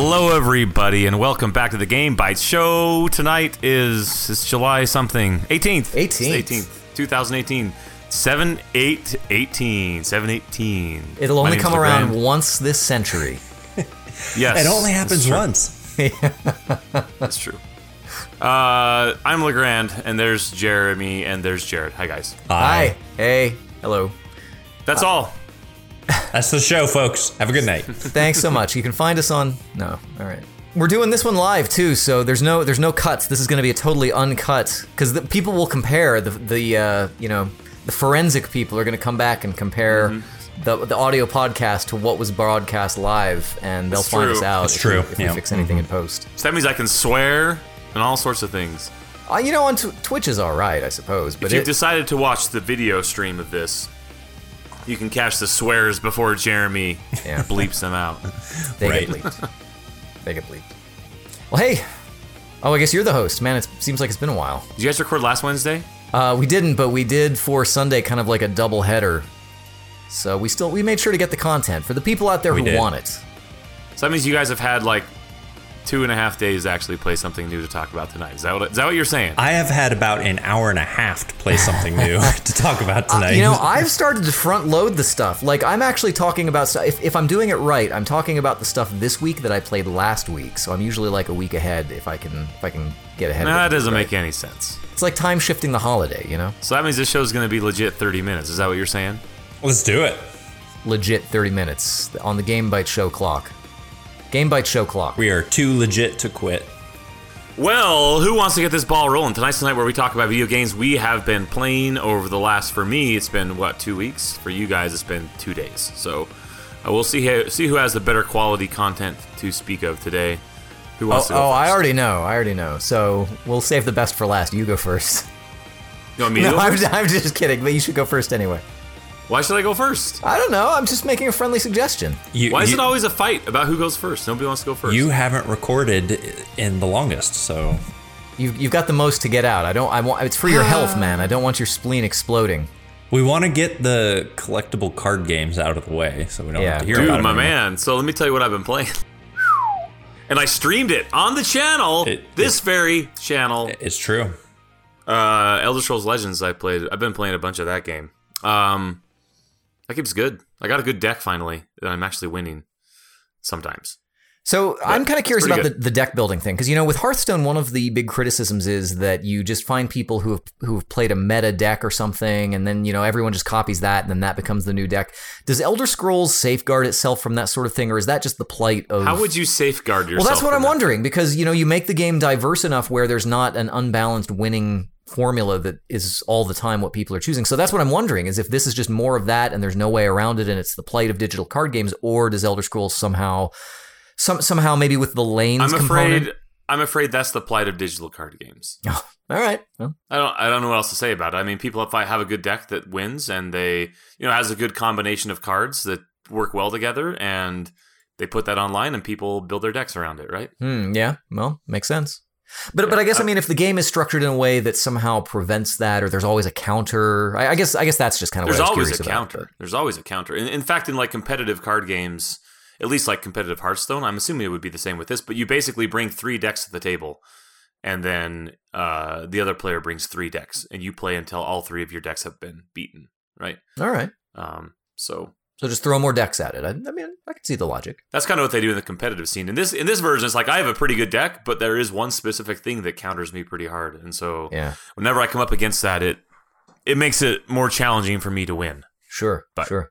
Hello, everybody, and welcome back to the Game Bytes Show. Tonight is is July something 18th. 18th. 18th, 2018. 7 8 18. 7 18. It'll only come around once this century. Yes. It only happens true. once. That's true. Uh, I'm LeGrande, and there's Jeremy, and there's Jerod. Hi, guys. Hi. Hey. Hello. That's all. That's the show, folks. Have a good night. Thanks so much. You can find us on No. All right. We're doing this one live too, so there's no there's no cuts. This is going to be a totally uncut cuz the people will compare the the uh, you know, the forensic people are going to come back and compare Mm-hmm. the the audio podcast to what was broadcast live and they'll That's find true. us out That's if, true, We, if we fix anything in post. So that means I can swear and all sorts of things. Uh, you know on tw- Twitch is all right, I suppose, but If you've it, decided to watch the video stream of this, you can catch the swears before Jeremy Yeah. bleeps them out. They Right. get bleeped. they get bleeped. Well, hey. Oh, I guess you're the host, man. It seems like it's been a while. Did you guys record last Wednesday? Uh, we didn't, but we did for Sunday, kind of like a double header. So we still we made sure to get the content for the people out there We who did. want it. So that means you guys have had like two and a half days to actually play something new to talk about tonight. Is that what, is that what you're saying? I have had about an hour and a half to play something new to talk about tonight. Uh, You know, I've started to front load the stuff. Like I'm actually talking about stuff. If, if I'm doing it right, I'm talking about the stuff this week that I played last week. So I'm usually like a week ahead if I can if I can get ahead. no, of that doesn't right? make any sense. It's like time shifting the holiday, you know? So that means this show's going to be legit 30 minutes. Is that what you're saying? Let's do it. Legit 30 minutes on the Game Byte Show clock. Game Byte Show clock. We are too legit to quit. Well, who wants to get this ball rolling? Tonight's the night where we talk about video games we have been playing over the last. For me, it's been what two weeks. For you guys, it's been two days. So uh, we'll see how, see who has the better quality content to speak of today. Who Oh, wants to go oh, I already know. I already know. So we'll save the best for last. You go first. You want me to No, I'm. I'm just kidding, but you should go first anyway. Why should I go first? I don't know. I'm just making a friendly suggestion. You, Why is you, it always a fight about who goes first? Nobody wants to go first. you haven't recorded in the longest, so You've, you've got the most to get out. I don't. I want. It's for your health, man. I don't want your spleen exploding. we want to get the collectible card games out of the way, so we don't Yeah. have to hear Dude, about my anymore. man. So let me tell you what I've been playing. and I streamed it on the channel, It- this very channel. It's true. Uh, Elder Scrolls Legends. I played. I've been playing a bunch of that game. Um, that game's good. I got a good deck finally and I'm actually winning. Sometimes. So I'm kind of curious about the, the deck building thing because you know with Hearthstone, one of the big criticisms is that you just find people who have who have played a meta deck or something, and then you know everyone just copies that, and then that becomes the new deck. Does Elder Scrolls safeguard itself from that sort of thing, or is that just the plight of? How would you safeguard yourself? Well, that's what I'm that? wondering because you know you make the game diverse enough where there's not an unbalanced winning formula that is all the time what people are choosing. So that's what I'm wondering is if this is just more of that and there's no way around it and it's the plight of digital card games, or does Elder Scrolls somehow, some somehow maybe with the lanes I'm component? afraid. I'm afraid that's the plight of digital card games. all right. Well, I don't. I don't know what else to say about it. I mean, people if I have a good deck that wins and they, you know, has a good combination of cards that work well together, and they put that online, and people build their decks around it, right? hmm, yeah. Well, makes sense. But but I guess I mean if the game is structured in a way that somehow prevents that, or there's always a counter. I, I guess I guess that's just kind of There's what I was always a about, counter. There's always a counter. In, in fact, in like competitive card games, at least like competitive Hearthstone, I'm assuming it would be the same with this. But you basically bring three decks to the table, and then uh, the other player brings three decks, and you play until all three of your decks have been beaten, right? All right. Um, so So just throw more decks at it. I, I mean, I can see the logic. That's kind of what they do in the competitive scene. In this in this version, it's like I have a pretty good deck, but there is one specific thing that counters me pretty hard, and so Yeah. whenever I come up against that, it it makes it more challenging for me to win. Sure, But- sure.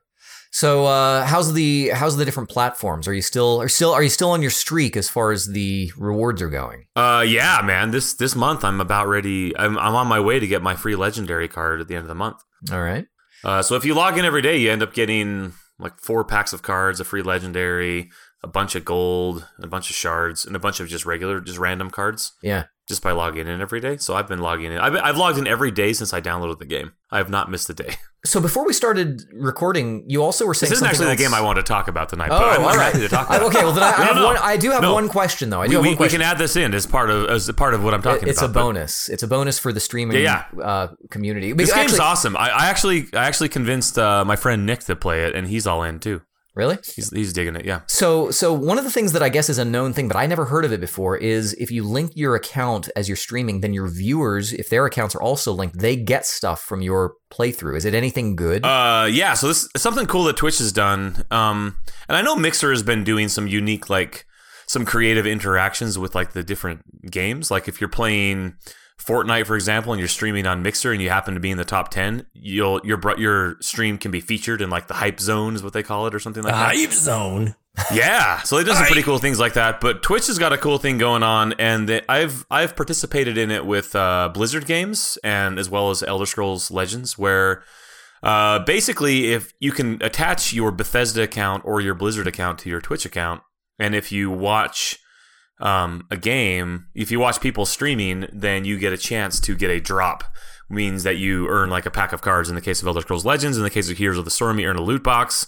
So, uh, how's the how's the different platforms? Are you still are still are you still on your streak as far as the rewards are going? Uh, yeah, man. This this month, I'm about ready. I'm I'm on my way to get my free legendary card at the end of the month. All right. Uh, so if you log in every day, you end up getting like four packs of cards, a free legendary, a bunch of gold, a bunch of shards, and a bunch of just regular, just random cards. Yeah. Just by logging in every day. So I've been logging in. I've, I've logged in every day since I downloaded the game. I have not missed a day. So before we started recording, you also were saying This isn't actually the game I want to talk about tonight, Oh, but I'm all right. to talk about. okay, well then I, I No, have no, one. I do have no. one question though. I do We, have one we question. can add this in as part of as part of what I'm talking it's about. It's a bonus. It's a bonus for the streaming Yeah, Uh, community. This Because game's actually- awesome. I, I actually I actually convinced uh, my friend Nick to play it, and he's all in too. Really? He's he's digging it. Yeah. So, so one of the things that I guess is a known thing, but I never heard of it before, is if you link your account as you're streaming, then your viewers, if their accounts are also linked, they get stuff from your playthrough. Is it anything good? Uh, yeah. So this is something cool that Twitch has done. Um, and I know Mixer has been doing some unique, like, some creative interactions with like the different games. Like if you're playing Fortnite, for example, and you're streaming on Mixer and you happen to be in the top ten, you'll your your stream can be featured in like the hype zone, is what they call it, or something like that. Hype zone. Yeah, so they do some pretty cool things like that. But Twitch has got a cool thing going on, and they, I've I've participated in it with uh, Blizzard games and as well as Elder Scrolls Legends, where uh, basically if you can attach your Bethesda account or your Blizzard account to your Twitch account, and if you watch um, a game, if you watch people streaming, then you get a chance to get a drop. Means that you earn like a pack of cards in the case of Elder Scrolls Legends. In the case of Heroes of the Storm, you earn a loot box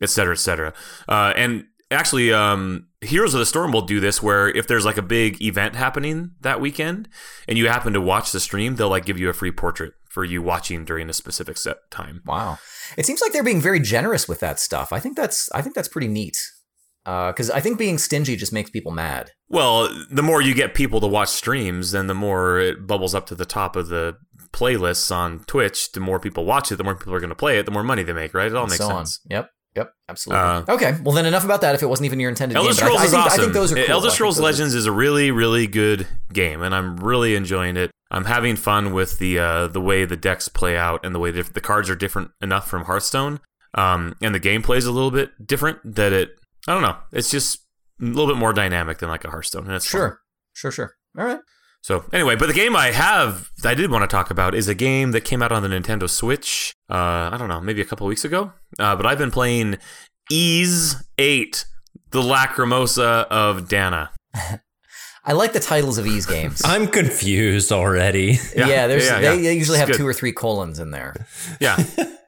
et cetera, et cetera. Uh, and actually, um, Heroes of the Storm will do this where if there's like a big event happening that weekend and you happen to watch the stream, they'll like give you a free portrait for you watching during a specific set time. Wow. It seems like they're being very generous with that stuff. I think that's I think that's pretty neat. Because I think being stingy just makes people mad. Well, the more you get people to watch streams, then the more it bubbles up to the top of the playlists on Twitch. The more people watch it, the more people are going to play it, the more money they make, right? It all and makes so sense. On. Yep. Yep, absolutely. Uh, okay, well then enough about that. If it wasn't even your intended Elder game, Scrolls I, I think, awesome. I think those are cool. Elder Scrolls those are- Legends is a really, really good game, and I'm really enjoying it. I'm having fun with the uh, the way the decks play out and the way the, the cards are different enough from Hearthstone, um, and the gameplay is a little bit different. That it, I don't know, it's just a little bit more dynamic than like a Hearthstone, and it's fun. Sure, sure, sure. All right. So anyway, but the game I have I did want to talk about is a game that came out on the Nintendo Switch. Uh, I don't know, maybe a couple weeks ago. Uh, but I've been playing Ys Eight, the Lacrimosa of Dana. I like the titles of these games. I'm confused already. yeah, there's yeah, they, yeah. they usually It's have good. two or three colons in there. Yeah.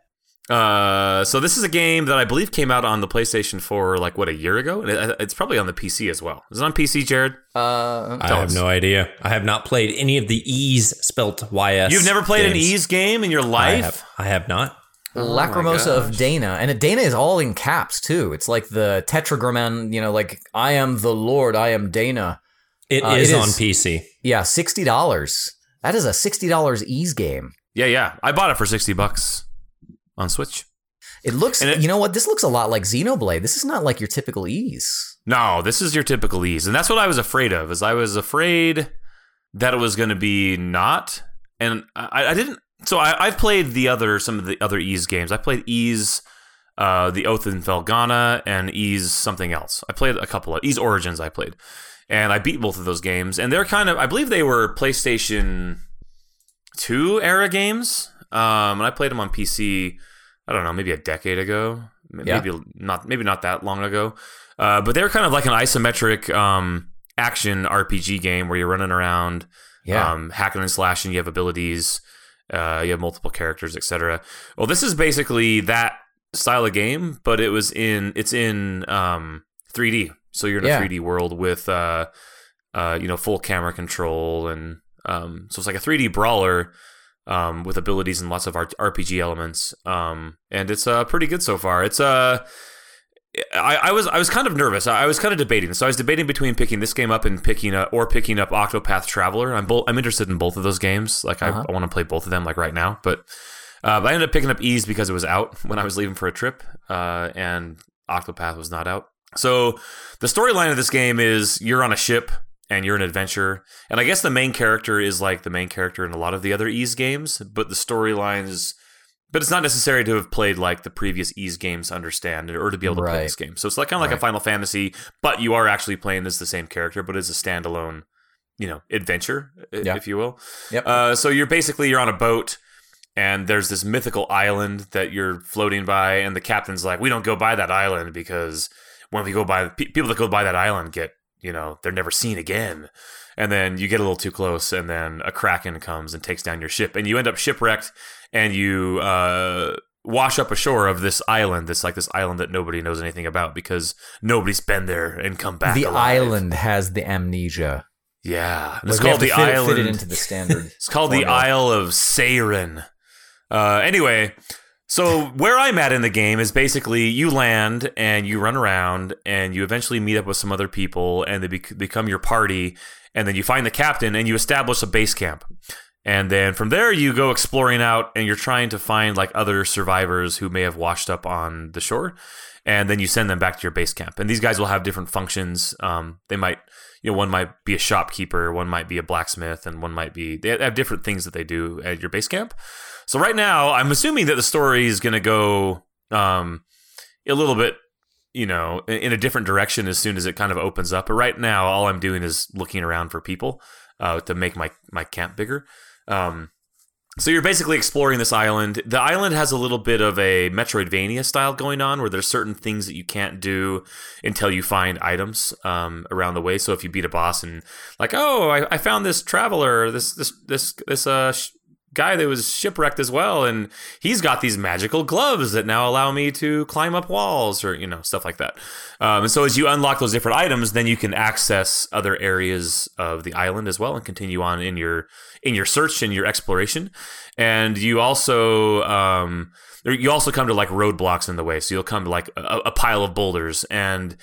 Uh, so this is a game that I believe came out on the PlayStation 4 like what a year ago. And It's probably on the PC as well. Is it on PC, Jerod? Uh, I have us. no idea. I have not played any of the Ys spelt YS. You've never played an games. Ys game in your I life? have. I have not. Lacrimosa of Dana, and Dana is all in caps too. It's like the tetragrammaton, you know, like I am the Lord, I am Dana. It Uh, is it on is. PC. Yeah, sixty dollars. That is a sixty dollars Ys game. Yeah, yeah. I bought it for 60 bucks on Switch. It looks, it- you know what? This looks a lot like Xenoblade. This is not like your typical Ys. No, this is your typical Ys, and that's what I was afraid of. Is I was afraid that it was going to be not, and I, I didn't. So I, I've played the other some of the other Ys games. I played Ys, uh, the Oath in Felghana, and Ys something else. I played a couple of Ys Origins. I played, and I beat both of those games, and they're kind of. I believe they were PlayStation Two era games, um, and I played them on PC. I don't know, maybe a decade ago, M- Yeah. maybe not, maybe not that long ago. Uh, but they're kind of like an isometric um, action RPG game where you're running around, Yeah. um, hacking and slashing. You have abilities, uh, you have multiple characters, etc. Well, this is basically that style of game, but it was in it's in um, 3D. So you're in a Yeah. 3D world with uh, uh, you know full camera control, and um, so it's like a 3D brawler. Um, with abilities and lots of RPG elements, um, and it's uh, pretty good so far. It's uh, I, I was I was kind of nervous. I, I was kind of debating. So I was debating between picking this game up and picking up or picking up Octopath Traveler. I'm both I'm interested in both of those games. Like Uh-huh. I, I want to play both of them like right now. But uh, but I ended up picking up Ys because it was out when I was leaving for a trip, uh, and Octopath was not out. So the storyline of this game is you're on a ship and you're an adventurer, and I guess the main character is like the main character in a lot of the other Ys games, but the storyline is. But it's not necessary to have played like the previous Ys games to understand it or to be able to play this game. So it's like kind of like Right. a Final Fantasy, but you are actually playing as the same character, but as a standalone, you know, adventure, Yeah. if you will. Yep. Uh, so you're basically you're on a boat, and there's this mythical island that you're floating by, and the captain's like, "We don't go by that island because when we go by, pe- people that go by that island get, you know, they're never seen again." And then you get a little too close, and then a kraken comes and takes down your ship, and you end up shipwrecked, and you uh, wash up ashore of this island. That's like this island that nobody knows anything about because nobody's been there and come back. the alive. island has the amnesia. yeah, it's Like, have called the fit, island. Fit it into the standard. It's called the. Isle of Seiren. Uh, anyway, So where I'm at in the game is basically you land and you run around and you eventually meet up with some other people and they bec- become your party and then you find the captain and you establish a base camp. And then from there you go exploring out and you're trying to find like other survivors who may have washed up on the shore and then you send them back to your base camp. And these guys will have different functions. Um, they might you know, one might be a shopkeeper, one might be a blacksmith, and one might be they have different things that they do at your base camp. So right now, I'm assuming that the story is going to go um, a little bit, you know, in a different direction as soon as it kind of opens up. But right now, all I'm doing is looking around for people uh, to make my my camp bigger. Um, so you're basically exploring this island. The island has a little bit of a Metroidvania style going on, where there's certain things that you can't do until you find items um, around the way. So if you beat a boss and like, oh, I, I found this traveler, this this this this uh, guy that was shipwrecked as well and he's got these magical gloves that now allow me to climb up walls or you know stuff like that. Um, and so as you unlock those different items then you can access other areas of the island as well and continue on in your in your search and your exploration. And you also um, you also come to like roadblocks in the way. So you'll come to like a, a pile of boulders. And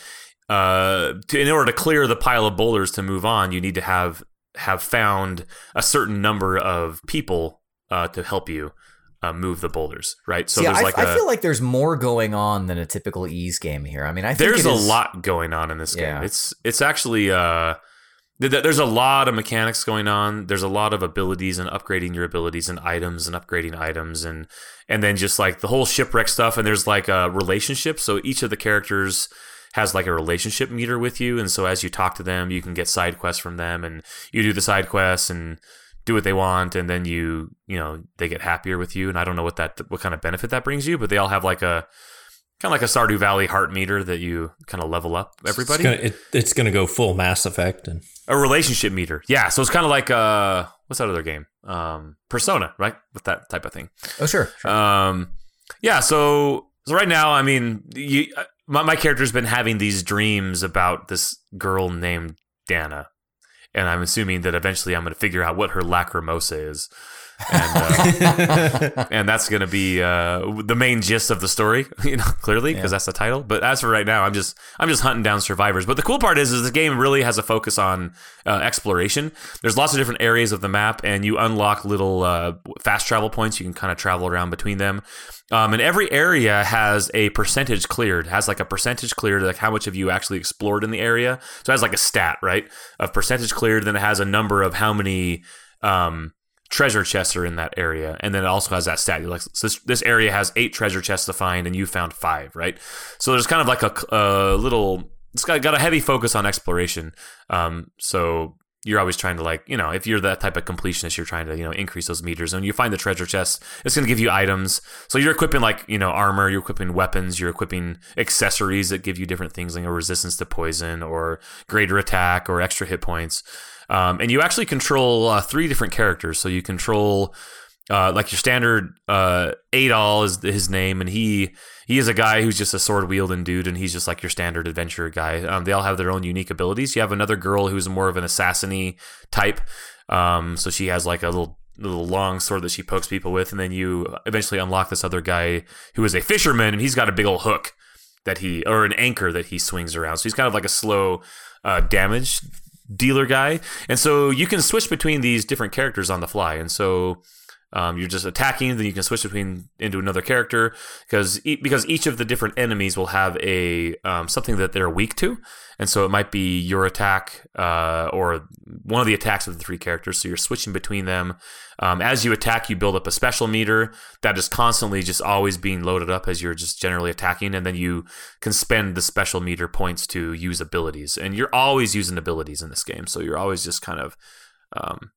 uh, to, in order to clear the pile of boulders to move on you need to have have found a certain number of people uh, to help you uh, move the boulders, right? So See, there's I, like a, I feel like there's more going on than a typical ease game here. I mean, I think there's a lot going on in this game. It's it's actually uh, there's a lot of mechanics going on. There's a lot of abilities and upgrading your abilities and items and upgrading items and and then just like the whole shipwreck stuff. And there's like a relationship. So each of the characters has like a relationship meter with you, and so as you talk to them, you can get side quests from them, and you do the side quests and do what they want, and then you you know they get happier with you. And I don't know what that what kind of benefit that brings you, but they all have like a kind of like a Stardew Valley heart meter that you kind of level up everybody. It's gonna, it, it's gonna go full Mass Effect and a relationship meter. Yeah, so it's kind of like uh, what's that other game? Um, Persona, right? With that type of thing. Oh sure. sure. Um, yeah. So so right now, I mean, you my, my character's been having these dreams about this girl named Dana, and I'm assuming that eventually I'm going to figure out what her lacrimosa is. And, uh, and that's going to be uh, the main gist of the story, you know, clearly because yeah. that's the title. But as for right now, I'm just I'm just hunting down survivors. But the cool part is, is the game really has a focus on uh, exploration. There's lots of different areas of the map, and you unlock little uh, fast travel points. You can kind of travel around between them. Um, and every area has a percentage cleared, has like a percentage cleared, like how much of you actually explored in the area. So it has like a stat, right, of percentage cleared. Then it has a number of how many um, treasure chests are in that area, and then it also has that stat. Like, so this, this area has eight treasure chests to find, and you found five, right? So there's kind of like a, a little. It's got, got a heavy focus on exploration. Um, so you're always trying to like you know if you're that type of completionist you're trying to you know increase those meters and you find the treasure chest it's going to give you items so you're equipping like you know armor you're equipping weapons you're equipping accessories that give you different things like a resistance to poison or greater attack or extra hit points um, and you actually control uh, three different characters so you control uh, like your standard uh, Adol is his name, and he he is a guy who's just a sword wielding dude, and he's just like your standard adventure guy. Um, they all have their own unique abilities. You have another girl who's more of an assassiny type, um, so she has like a little little long sword that she pokes people with, and then you eventually unlock this other guy who is a fisherman, and he's got a big old hook that he or an anchor that he swings around. So he's kind of like a slow uh, damage dealer guy, and so you can switch between these different characters on the fly, and so um, you're just attacking, then you can switch between into another character because e- because each of the different enemies will have a um, something that they're weak to, and so it might be your attack uh, or one of the attacks of the three characters. So you're switching between them. Um, as you attack, you build up a special meter that is constantly just always being loaded up as you're just generally attacking, and then you can spend the special meter points to use abilities, and you're always using abilities in this game. So you're always just kind of um,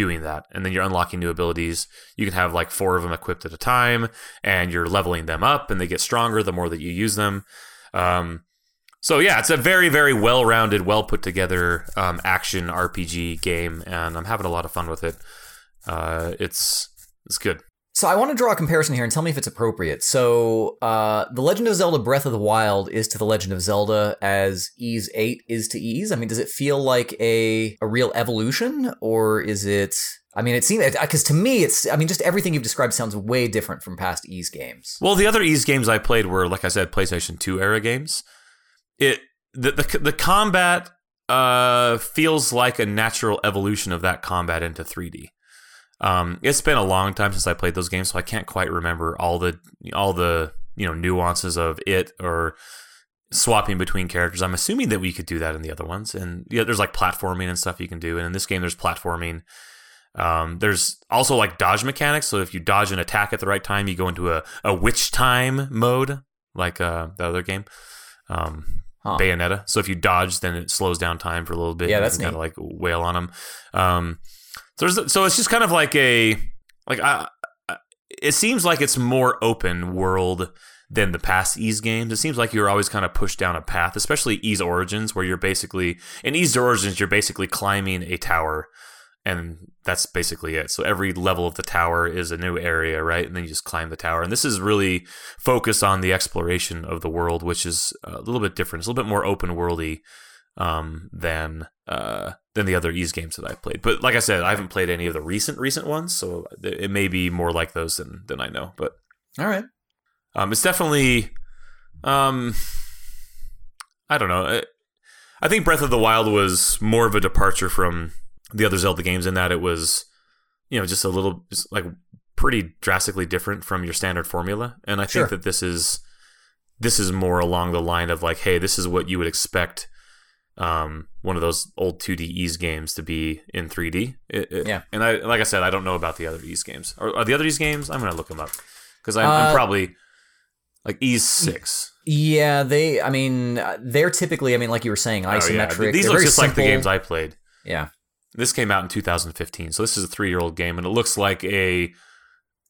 doing that. And then you're unlocking new abilities. You can have like four of them equipped at a time, and you're leveling them up, and they get stronger the more that you use them. Um, so yeah, it's a very, very well-rounded, well put together um, action RPG game, and I'm having a lot of fun with it. Uh, it's it's good. So I want to draw a comparison here and tell me if it's appropriate. So, uh, The Legend of Zelda Breath of the Wild is to The Legend of Zelda as Ys 8 is to Ys. I mean, does it feel like a a real evolution or is it I mean, it seems because to me, it's. I mean, just everything you've described sounds way different from past Ys games. Well, the other Ys games I played were, like I said, PlayStation Two era games. It the the, the combat uh, feels like a natural evolution of that combat into 3D. Um, it's been a long time since I played those games, so I can't quite remember all the all the you know nuances of it or swapping between characters. I'm assuming that we could do that in the other ones, and yeah, there's like platforming and stuff you can do. And in this game, there's platforming. Um, there's also like dodge mechanics. So if you dodge an attack at the right time, you go into a, a witch time mode, like uh, the other game, um, Huh. Bayonetta. So if you dodge, then it slows down time for a little bit. Yeah, You that's can kind of like wail on them. Um, there's, so it's just kind of like a like I, it seems like it's more open world than the past Ys games. It seems like you're always kind of pushed down a path, especially Ys Origins, where you're basically in Ys Origins you're basically climbing a tower, and that's basically it. So every level of the tower is a new area, right? And then you just climb the tower. And this is really focused on the exploration of the world, which is a little bit different. It's a little bit more open worldy um, than uh, than the other Ys games that I've played. But like I said, I haven't played any of the recent recent ones, so it may be more like those than than I know. But All right. um, it's definitely, um, I don't know. I, I think Breath of the Wild was more of a departure from the other Zelda games in that it was, you know, just a little just like pretty drastically different from your standard formula. And I Sure. think that this is this is more along the line of like, hey, this is what you would expect um, one of those old 2D Ys games to be in 3D. It- it- Yeah. And I, like I said, I don't know about the other Ys games. Are, are the other Ys games? I'm gonna look them up because I'm, I'm Uh, probably like Ys six. Yeah, they. I mean, they're typically. I mean, like you were saying, Oh, yeah. isometric. These They're look just like the games I played. Yeah. This came out in 2015, so this is a three-year-old game, and it looks like a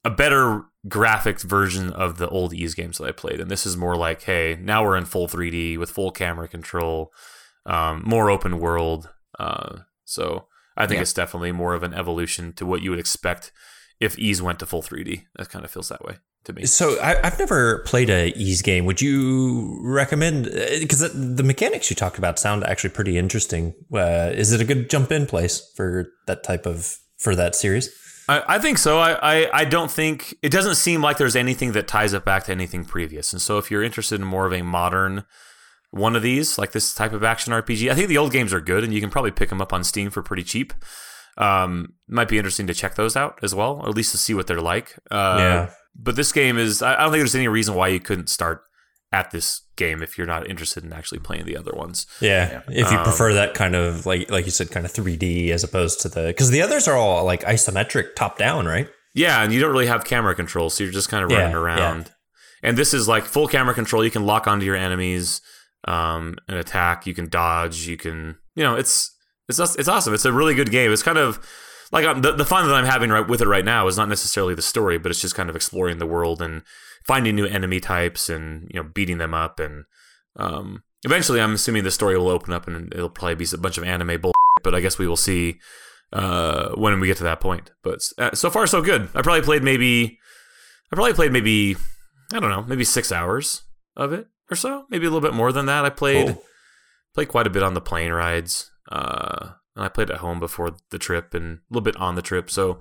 a better graphics version of the old Ys games that I played. And this is more like, hey, now we're in full 3D with full camera control, um, more open world. Uh, so I think Yeah. it's definitely more of an evolution to what you would expect if Ys went to full 3D. That kind of feels that way to me. So I, I've never played a Ys game. Would you recommend? Because the, the mechanics you talked about sound actually pretty interesting. Uh, is it a good jump in place for that type of for that series? I, I think so. I, I, I don't think it doesn't seem like there's anything that ties it back to anything previous. And so if you're interested in more of a modern one of these, like this type of action RPG, I think the old games are good and you can probably pick them up on Steam for pretty cheap. Um, might be interesting to check those out as well, or at least to see what they're like. Uh, Yeah. But this game is, I I don't think there's any reason why you couldn't start at this game if you're not interested in actually playing the other ones. Yeah, if you Um, prefer that kind of like like you said, kind of 3D as opposed to the because the others are all like isometric top down, right? Yeah, and you don't really have camera control, so you're just kind of running yeah. around. And this is like full camera control. You can lock onto your enemies um, and attack. You can dodge. You can, you know, it's it's it's awesome. It's a really good game. It's kind of like um, the, the fun that I'm having right with it right now is not necessarily the story, but it's just kind of exploring the world and finding new enemy types and you know beating them up. And um, eventually, I'm assuming the story will open up and it'll probably be a bunch of anime bull. But I guess we will see uh, when we get to that point. But uh, so far, so good. I probably played maybe, I probably played maybe, I don't know, maybe six hours of it or so, maybe a little bit more than that. I played Cool. played quite a bit on the plane rides, uh, and I played at home before the trip and a little bit on the trip. So,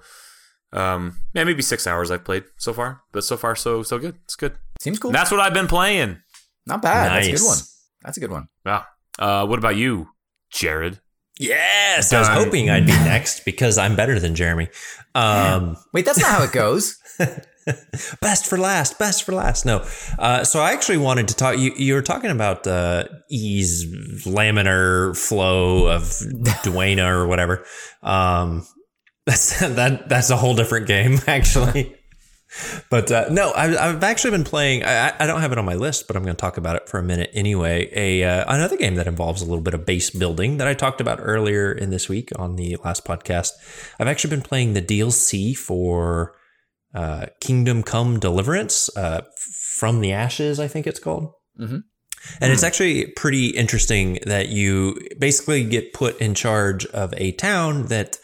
um, yeah, maybe six hours I've played so far. But so far, so so good. It's good. Seems cool. And that's what I've been playing. Not bad. That's a Nice. good one. That's a good one. Yeah. Uh, what about you, Jerod? Yes, I was hoping I'd be next because I'm better than Jeremy. Um, Wait, that's not how it goes. best for last, best for last. No, uh, so I actually wanted to talk. You, you were talking about uh, Ys laminar flow of Dwayna or whatever. Um, that's that. That's a whole different game, actually. But uh, no, I, I've actually been playing. I, I don't have it on my list, but I'm going to talk about it for a minute anyway. A uh, another game that involves a little bit of base building that I talked about earlier in this week on the last podcast. I've actually been playing the DLC for uh, Kingdom Come Deliverance uh, from the Ashes, I think it's called. Mhm. And it's actually pretty interesting that you basically get put in charge of a town that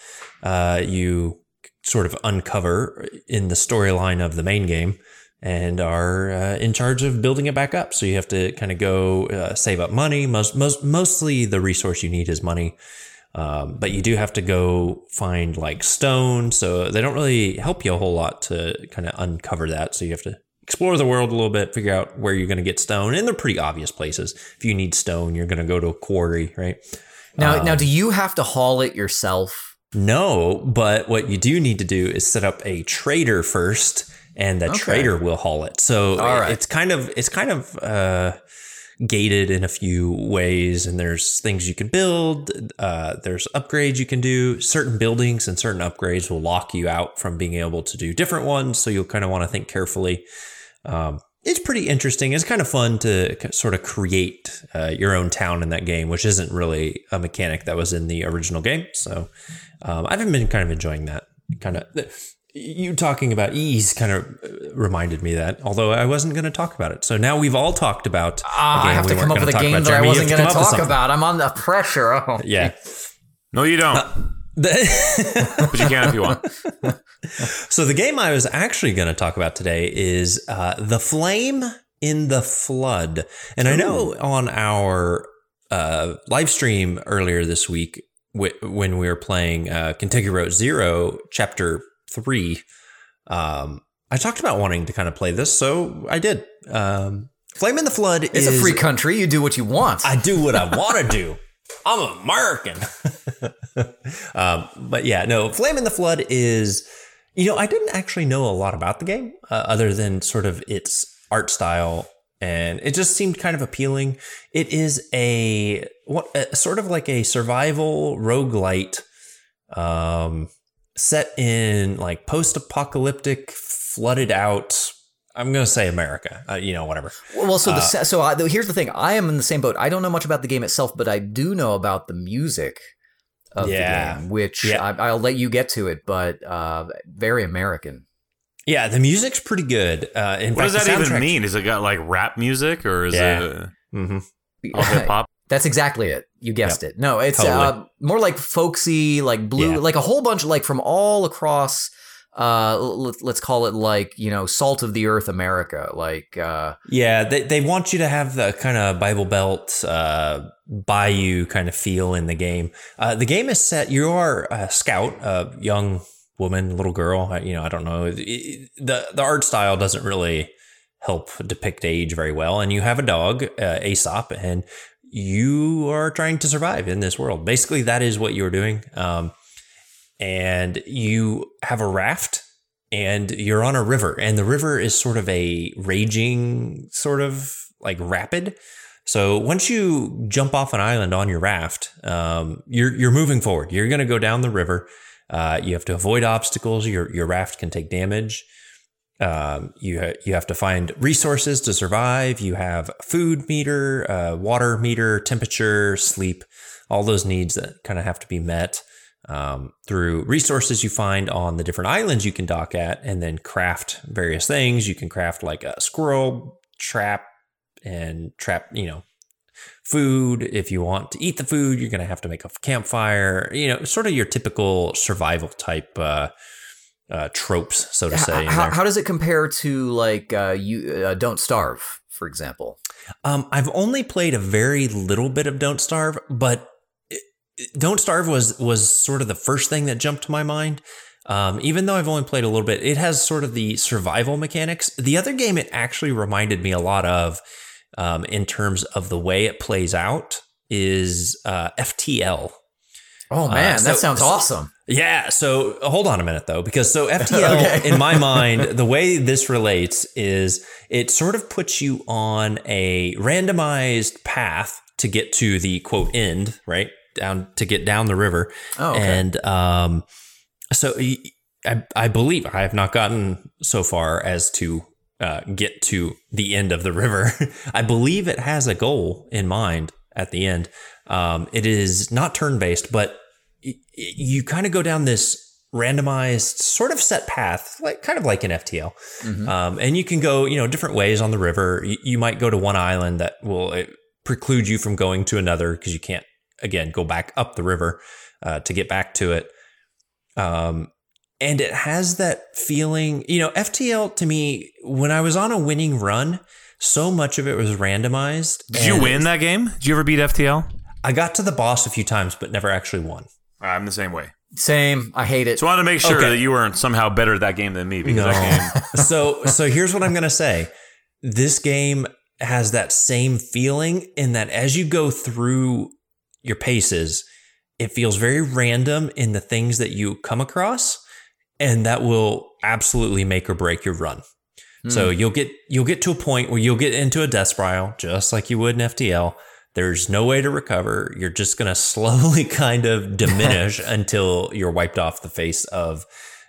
uh, you sort of uncover in the storyline of the main game and are uh, in charge of building it back up. So you have to kind of go uh, save up money. Most, most, mostly the resource you need is money. Um, but you do have to go find like stone. So they don't really help you a whole lot to kind of uncover that. So you have to explore the world a little bit, figure out where you're going to get stone. And they're pretty obvious places. If you need stone, you're going to go to a quarry, right? Now, um, now, do you have to haul it yourself? No, but what you do need to do is set up a trader first, and the okay. trader will haul it. So right. it's kind of it's kind of uh, gated in a few ways, and there's things you can build. Uh, there's upgrades you can do. Certain buildings and certain upgrades will lock you out from being able to do different ones. So you'll kind of want to think carefully. Um, it's pretty interesting. It's kind of fun to sort of create uh, your own town in that game, which isn't really a mechanic that was in the original game. So um, I've been kind of enjoying that. Kind of you talking about Ys kind of uh, reminded me that, although I wasn't going to talk about it. So now we've all talked about. Uh, I have we to come up with a game that Jeremy, I wasn't going to talk about. I'm on the pressure. Oh, yeah. No, you don't. Uh, but you can if you want. so the game I was actually going to talk about today is uh, the Flame in the Flood, and Ooh. I know on our uh, live stream earlier this week when we were playing uh, Kentucky Route Zero, Chapter Three. Um, I talked about wanting to kind of play this, so I did. Um, Flame in the Flood it's is a free country. You do what you want. I do what I want to do. I'm American. um, but yeah, no, Flame in the Flood is, you know, I didn't actually know a lot about the game uh, other than sort of its art style. And it just seemed kind of appealing. It is a what a, sort of like a survival roguelite um, set in like post-apocalyptic, flooded out I'm going to say America. Uh, you know, whatever. Well, so the uh, so I, here's the thing. I am in the same boat. I don't know much about the game itself, but I do know about the music of yeah, the game, which yeah. I, will let you get to it. But uh, very American. Yeah, the music's pretty good. Uh, what fact, does that even mean? Is it got like rap music or is yeah. it mm-hmm. hip hop? That's exactly it. You guessed yep. it. No, it's totally. uh, more like folksy, like blue, yeah. like a whole bunch, like from all across uh let's call it like you know salt of the earth america like uh yeah they, they want you to have the kind of bible belt uh bayou kind of feel in the game uh the game is set you are a scout a young woman little girl you know i don't know the the art style doesn't really help depict age very well and you have a dog uh, aesop and you are trying to survive in this world. Basically that is what you're doing. Um and you have a raft and you're on a river and the river is sort of a raging sort of like rapid. So once you jump off an island on your raft um, you're you're moving forward. You're going to go down the river. Uh, you have to avoid obstacles. Your your raft can take damage um, you ha- you have to find resources to survive you have food meter uh, water meter temperature sleep all those needs that kind of have to be met um, through resources you find on the different islands you can dock at and then craft various things. You can craft like a squirrel trap and trap, you know, food. If you want to eat the food, you're going to have to make a campfire, you know, sort of your typical survival type. Uh, uh, tropes, so to say. How, how, does it compare to like uh, you uh, Don't Starve, for example? Um, I've only played a very little bit of Don't Starve, but don't Starve was was sort of the first thing that jumped to my mind. Um, even though I've only played a little bit, it has sort of the survival mechanics. The other game it actually reminded me a lot of, um, in terms of the way it plays out, is uh, FTL. Oh man, uh, so, that sounds awesome. Yeah. So hold on a minute though, because so FTL, okay. in my mind, the way this relates is it sort of puts you on a randomized path to get to the quote end, right? down to get down the river. Oh, okay. and um, so I, I believe I have not gotten so far as to uh, get to the end of the river. I believe it has a goal in mind at the end. Um, it is not turn based, but you kind of go down this randomized sort of set path, like kind of like an FTL. Mm-hmm. Um, and you can go, you know, different ways on the river. You, you might go to one island that will uh, preclude you from going to another because you can't again go back up the river uh, to get back to it. Um, and it has that feeling. You know, FTL to me, when I was on a winning run, so much of it was randomized. Did you win that game? Did you ever beat FTL? I got to the boss a few times, but never actually won. I'm the same way. Same. I hate it. So I wanted to make sure Okay. that you weren't somehow better at that game than me because that game. so so here's what I'm gonna say. This game has that same feeling in that as you go through your paces, it feels very random in the things that you come across, and that will absolutely make or break your run. So hmm. you'll get you'll get to a point where you'll get into a death spiral, just like you would in FTL. There's no way to recover. You're just gonna slowly kind of diminish until you're wiped off the face of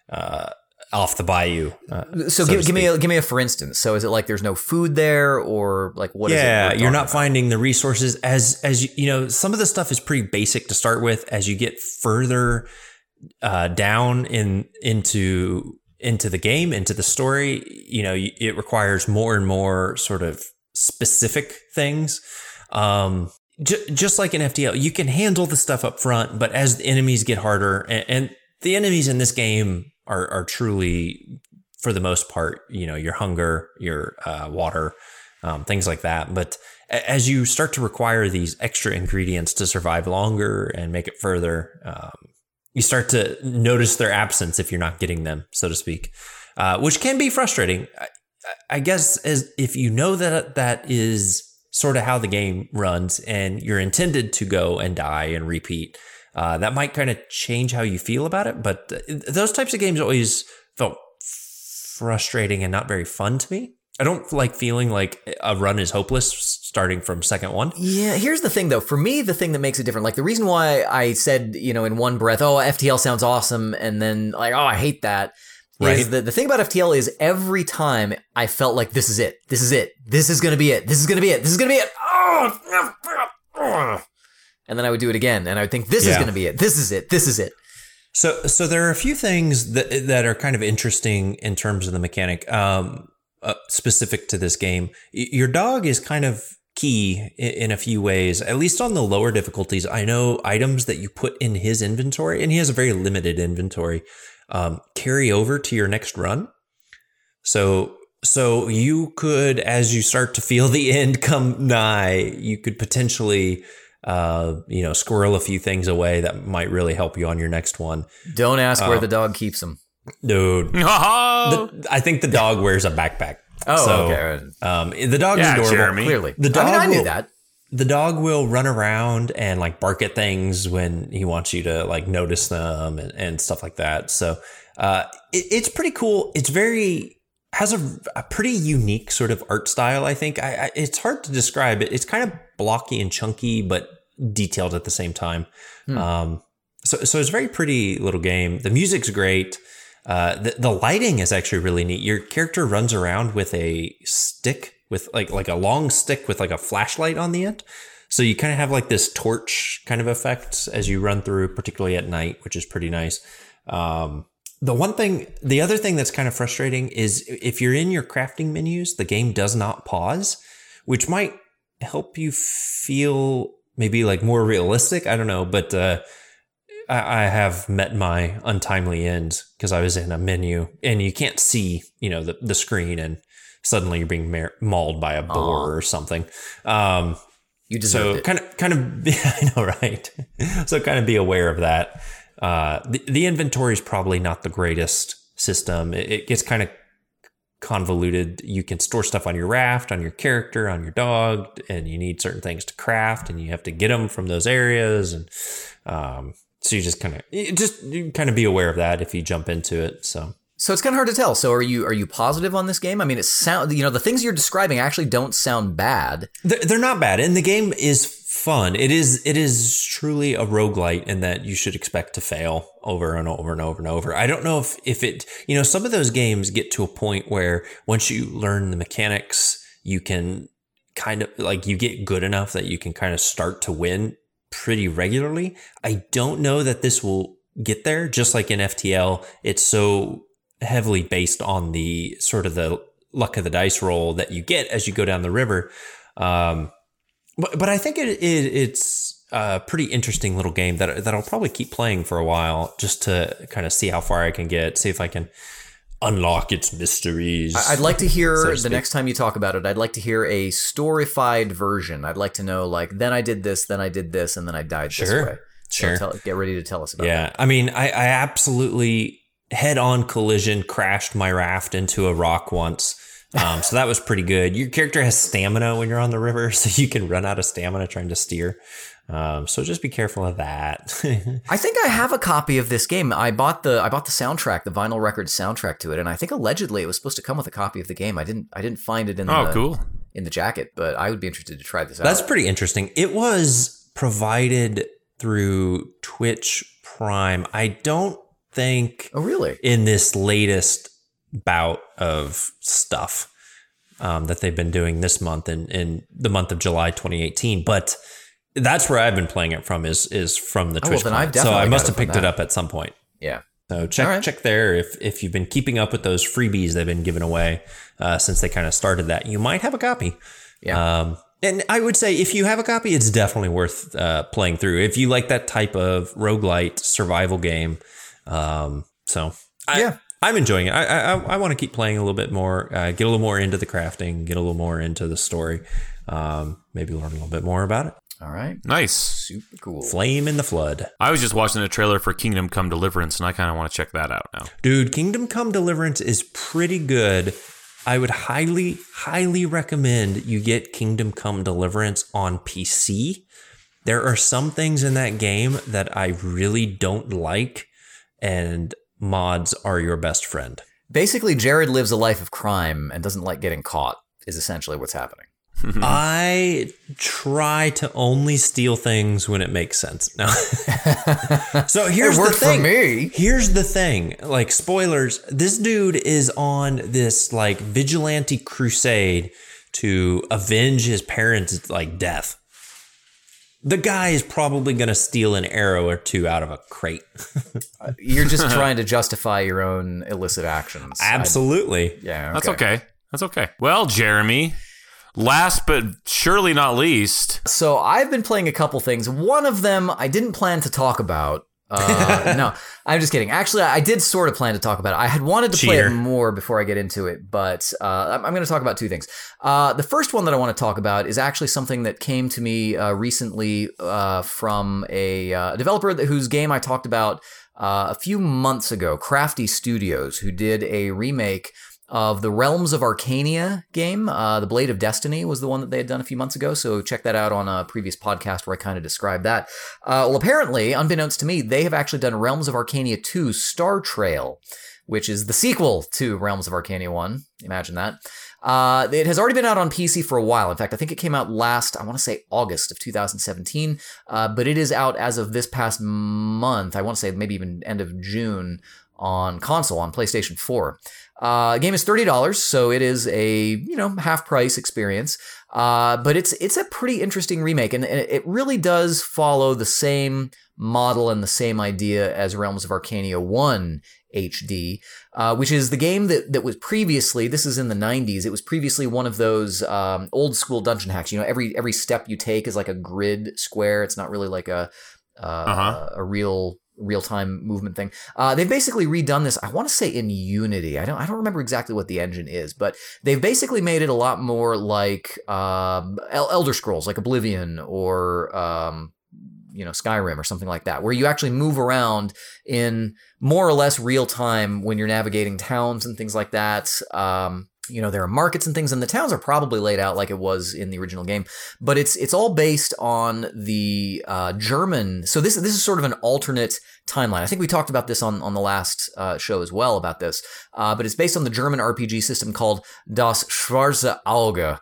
uh, off the bayou. Uh, so so give, give me a, give me a for instance. So is it like there's no food there, or like what? yeah, you're not about? finding the resources as as you, you know. Some of the stuff is pretty basic to start with. As you get further uh, down in into into the game, into the story, you know, it requires more and more sort of specific things. Um, j- just like in FTL, you can handle the stuff up front, but as the enemies get harder, and, and the enemies in this game are are truly, for the most part, you know, your hunger, your uh, water, um, things like that. But as you start to require these extra ingredients to survive longer and make it further, um, you start to notice their absence if you're not getting them, so to speak, uh, which can be frustrating. I, I guess as if you know that that is sort of how the game runs, and you're intended to go and die and repeat. Uh, that might kind of change how you feel about it, but uh, those types of games always felt frustrating and not very fun to me. I don't like feeling like a run is hopeless starting from second one. Yeah, here's the thing though. For me, the thing that makes it different, like the reason why I said, you know, in one breath, oh, FTL sounds awesome, and then like, oh, I hate that. Is Right. the, the thing about FTL is every time I felt like this is it. This is it. This is gonna be it. This is gonna be it. This is gonna be it. Oh, and then I would do it again, and I would think this is gonna be it. This is it. This is it. So, so there are a few things that that are kind of interesting in terms of the mechanic, um, uh, specific to this game. Your dog is kind of key in a few ways, at least on the lower difficulties. I know items that you put in his inventory, and he has a very limited inventory, um, carry over to your next run. So, so you could, as you start to feel the end come nigh, you could potentially. Uh, you know, squirrel a few things away that might really help you on your next one. Don't ask where Oh. the dog keeps them. Dude, Oh, the, I think the dog wears a backpack. Oh, So, okay. Um, the dog's Yeah, adorable. Jeremy. Clearly, The I mean, dog I knew will- that. The dog will run around and like bark at things when he wants you to like notice them and, and stuff like that. So uh, it, it's pretty cool. It's very has a, a pretty unique sort of art style. I think I, I, it's hard to describe it. It's kind of blocky and chunky, but detailed at the same time. Hmm. Um, so so it's a very pretty little game. The music's great. Uh, the, the lighting is actually really neat. Your character runs around with a stick with like like a long stick with like a flashlight on the end. So you kind of have like this torch kind of effect as you run through, particularly at night, which is pretty nice. Um, the one thing, the other thing that's kind of frustrating is if you're in your crafting menus, the game does not pause, which might help you feel maybe like more realistic. I don't know, but uh, I, I have met my untimely end because I was in a menu and you can't see, you know, the, the screen and suddenly you're being ma- mauled by a boar or something. Um, You so deserved it. kind of, kind of, I know, right? so kind of be aware of that. Uh, the, the inventory is probably not the greatest system. It, it gets kind of convoluted. You can store stuff on your raft, on your character, on your dog, and you need certain things to craft, and you have to get them from those areas. And um, so you just kind of, just kind of be aware of that if you jump into it. So So it's kind of hard to tell. So are you are you positive on this game? I mean, it sound you know the things you're describing actually don't sound bad. They're, not bad, and the game is fun. It is it is truly a roguelite in that you should expect to fail over and over and over and over. I don't know if if it you know some of those games get to a point where once you learn the mechanics, you can kind of like you get good enough that you can kind of start to win pretty regularly. I don't know that this will get there. Just like in FTL, it's so heavily based on the sort of the luck of the dice roll that you get as you go down the river. Um, but but I think it, it it's a pretty interesting little game that that I'll probably keep playing for a while just to kind of see how far I can get, see if I can unlock its mysteries. I'd like to hear so to the next time you talk about it. I'd like to hear a storified version. I'd like to know like then I did this, then I did this, and then I died this Sure. way. So Sure. tell, get ready to tell us about Yeah, I mean, I, I absolutely head-on collision crashed my raft into a rock once. Um, so that was pretty good. Your character has stamina when you're on the river, so you can run out of stamina trying to steer. Um, so just be careful of that. I think I have a copy of this game. I bought the I bought the soundtrack, the vinyl record soundtrack to it, and I think allegedly it was supposed to come with a copy of the game. I didn't I didn't find it in Oh, the cool. in the jacket, but I would be interested to try this out. That's pretty interesting. It was provided through Twitch Prime. I don't think oh really? in this latest bout of stuff um, that they've been doing this month in, in the month of July 2018. But that's where I've been playing it from is is from the Oh, well, Twitch. then so I must have picked it up at some point. Yeah. So check right. check there if if you've been keeping up with those freebies they've been giving away uh, since they kind of started that. You might have a copy. Yeah. Um, and I would say if you have a copy, it's definitely worth uh, playing through. If you like that type of roguelite survival game. Um, so I, Yeah. I'm enjoying it. I I, I want to keep playing a little bit more, uh, get a little more into the crafting, get a little more into the story, um, maybe learn a little bit more about it. All right. Nice. Super cool. Flame in the Flood. I was just watching a trailer for Kingdom Come Deliverance, and I kind of want to check that out now. Dude, Kingdom Come Deliverance is pretty good. I would highly, highly recommend you get Kingdom Come Deliverance on PC. There are some things in that game that I really don't like, and mods are your best friend. Basically, Jerod lives a life of crime and doesn't like getting caught. Is essentially what's happening. I try to only steal things when it makes sense. No. so here's it the worked for thing. me. Here's the thing. Like spoilers, this dude is on this like vigilante crusade to avenge his parents' like death. The guy is probably going to steal an arrow or two out of a crate. Uh, you're just trying to justify your own illicit actions. I- Absolutely. yeah. That's okay. That's okay. Well, Jeremy, last but surely not least, So I've been playing a couple things. One of them I didn't plan to talk about. Uh, no, I'm just kidding. Actually, I did sort of plan to talk about it. I had wanted to play it more before I get into it, but uh, I'm, going to talk about two things. Uh, the first one that I want to talk about is actually something that came to me uh, recently uh, from a uh, developer that, whose game I talked about uh, a few months ago, Crafty Studios, who did a remake of the Realms of Arkania game. Uh, the Blade of Destiny was the one that they had done a few months ago. So check that out on a previous podcast where I kind of described that. Uh, well, apparently, unbeknownst to me, they have actually done Realms of Arkania 2 Star Trail, which is the sequel to Realms of Arkania 1. Imagine that. Uh, it has already been out on PC for a while. In fact, I think it came out last, I want to say August of 2017, uh, but it is out as of this past month. I want to say maybe even end of June on console on PlayStation 4. Uh, the game is thirty dollars, so it is a you know half price experience. Uh, but it's it's a pretty interesting remake, and it really does follow the same model and the same idea as Realms of Arkania One HD, uh, which is the game that that was previously. This is in the '90s. It was previously one of those um, old school dungeon hacks. You know, every every step you take is like a grid square. It's not really like a uh, Uh-huh. a real real time movement thing. Uh, they've basically redone this. I want to say in Unity. I don't. I don't remember exactly what the engine is, but they've basically made it a lot more like um, Elder Scrolls, like Oblivion or um, you know Skyrim or something like that, where you actually move around in more or less real time when you're navigating towns and things like that. Um, you know there are markets and things, and the towns are probably laid out like it was in the original game, but it's it's all based on the uh, German. So this this is sort of an alternate timeline. I think we talked about this on on the last uh, show as well about this, uh, but it's based on the German RPG system called Das Schwarze Auge.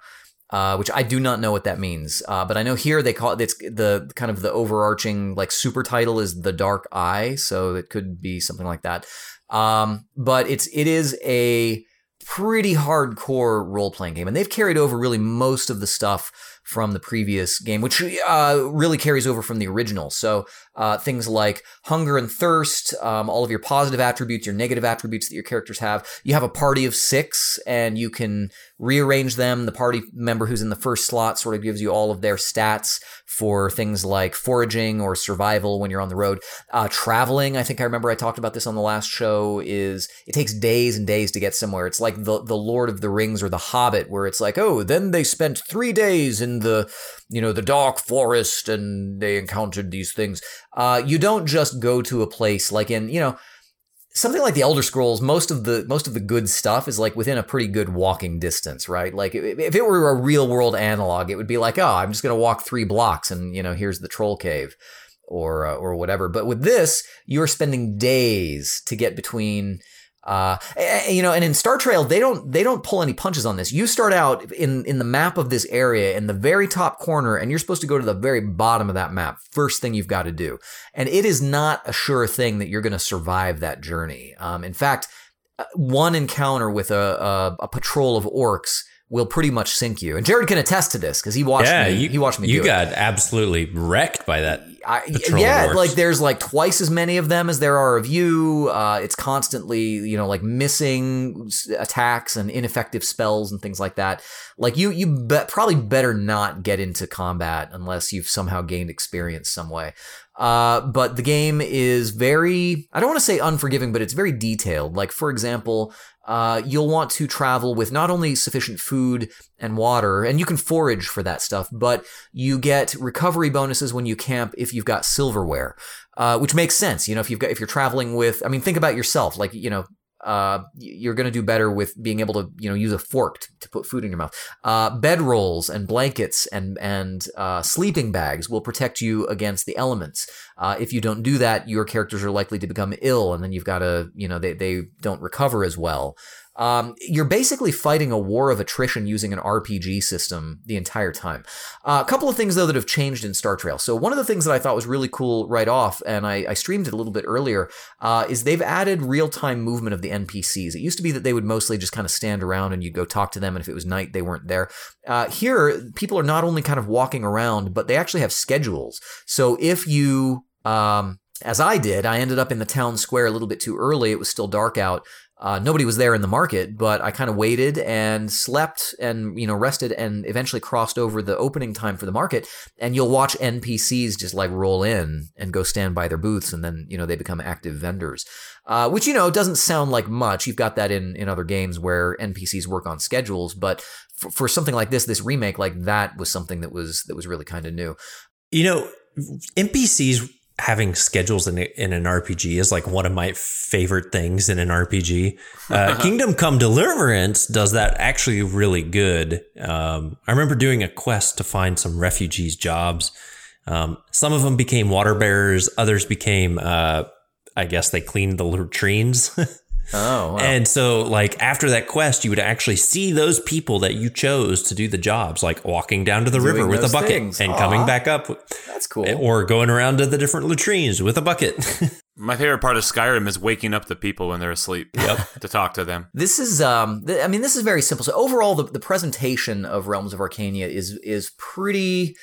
Uh, which I do not know what that means, uh, but I know here they call it it's the kind of the overarching like super title is the Dark Eye, so it could be something like that. Um, but it's it is a pretty hardcore role playing game, and they've carried over really most of the stuff from the previous game, which uh, really carries over from the original. So uh, things like hunger and thirst, um, all of your positive attributes, your negative attributes that your characters have. You have a party of six, and you can rearrange them. The party member who's in the first slot sort of gives you all of their stats for things like foraging or survival when you're on the road. Uh, traveling, I think I remember I talked about this on the last show, is it takes days and days to get somewhere. It's like the, the Lord of the Rings or the Hobbit, where it's like, oh, then they spent three days in the, you know, the dark forest and they encountered these things. Uh, you don't just go to a place like in, you know, something like the Elder Scrolls, most of the most of the good stuff is like within a pretty good walking distance, right? Like if it were a real world analog, it would be like, oh, I'm just gonna walk three blocks, and you know, here's the troll cave, or uh, or whatever. But with this, you're spending days to get between uh, you know, and in Star Trail, they don't they don't pull any punches on this. You start out in in the map of this area in the very top corner, and you're supposed to go to the very bottom of that map. First thing you've got to do, and it is not a sure thing that you're going to survive that journey. Um, in fact, uh, one encounter with a, a, a patrol of orcs will pretty much sink you. And Jerod can attest to this because he watched yeah, me. You, he watched me. You got it. absolutely wrecked by that. I, yeah, like there's like twice as many of them as there are of you. Uh, it's constantly, you know, like missing attacks and ineffective spells and things like that. Like you, you be- probably better not get into combat unless you've somehow gained experience some way. Uh, but the game is very, I don't want to say unforgiving, but it's very detailed. Like, for example, uh, you'll want to travel with not only sufficient food and water, and you can forage for that stuff, but you get recovery bonuses when you camp if you've got silverware, uh, which makes sense. You know, if you've got if you're traveling with, I mean, think about yourself. Like, you know, uh, you're going to do better with being able to, you know, use a fork to, to put food in your mouth. Uh, bed rolls and blankets and and uh, sleeping bags will protect you against the elements. Uh, if you don't do that, your characters are likely to become ill, and then you've got to, you know, they they don't recover as well. Um, you're basically fighting a war of attrition using an RPG system the entire time. Uh, a couple of things, though, that have changed in Star Trail. So, one of the things that I thought was really cool right off, and I, I streamed it a little bit earlier, uh, is they've added real time movement of the NPCs. It used to be that they would mostly just kind of stand around and you'd go talk to them, and if it was night, they weren't there. Uh, here, people are not only kind of walking around, but they actually have schedules. So, if you um, as I did, I ended up in the town square a little bit too early. It was still dark out. Uh, nobody was there in the market, but I kind of waited and slept and you know rested and eventually crossed over the opening time for the market. And you'll watch NPCs just like roll in and go stand by their booths, and then you know they become active vendors, uh, which you know doesn't sound like much. You've got that in in other games where NPCs work on schedules, but for, for something like this, this remake like that was something that was that was really kind of new. You know, NPCs having schedules in, in an RPG is like one of my favorite things in an RPG. Uh, Kingdom Come Deliverance does that actually really good. Um, I remember doing a quest to find some refugees jobs. Um, some of them became water bearers, others became, uh, I guess they cleaned the latrines. Oh, wow. And so, like, after that quest, you would actually see those people that you chose to do the jobs, like walking down to the Doing river with a bucket things. and Aw. coming back up, That's cool. or going around to the different latrines with a bucket. My favorite part of Skyrim is waking up the people when they're asleep. Yep. to talk to them. This is, um, th- I mean, this is very simple. So overall, the, the presentation of Realms of Arkania is is pretty.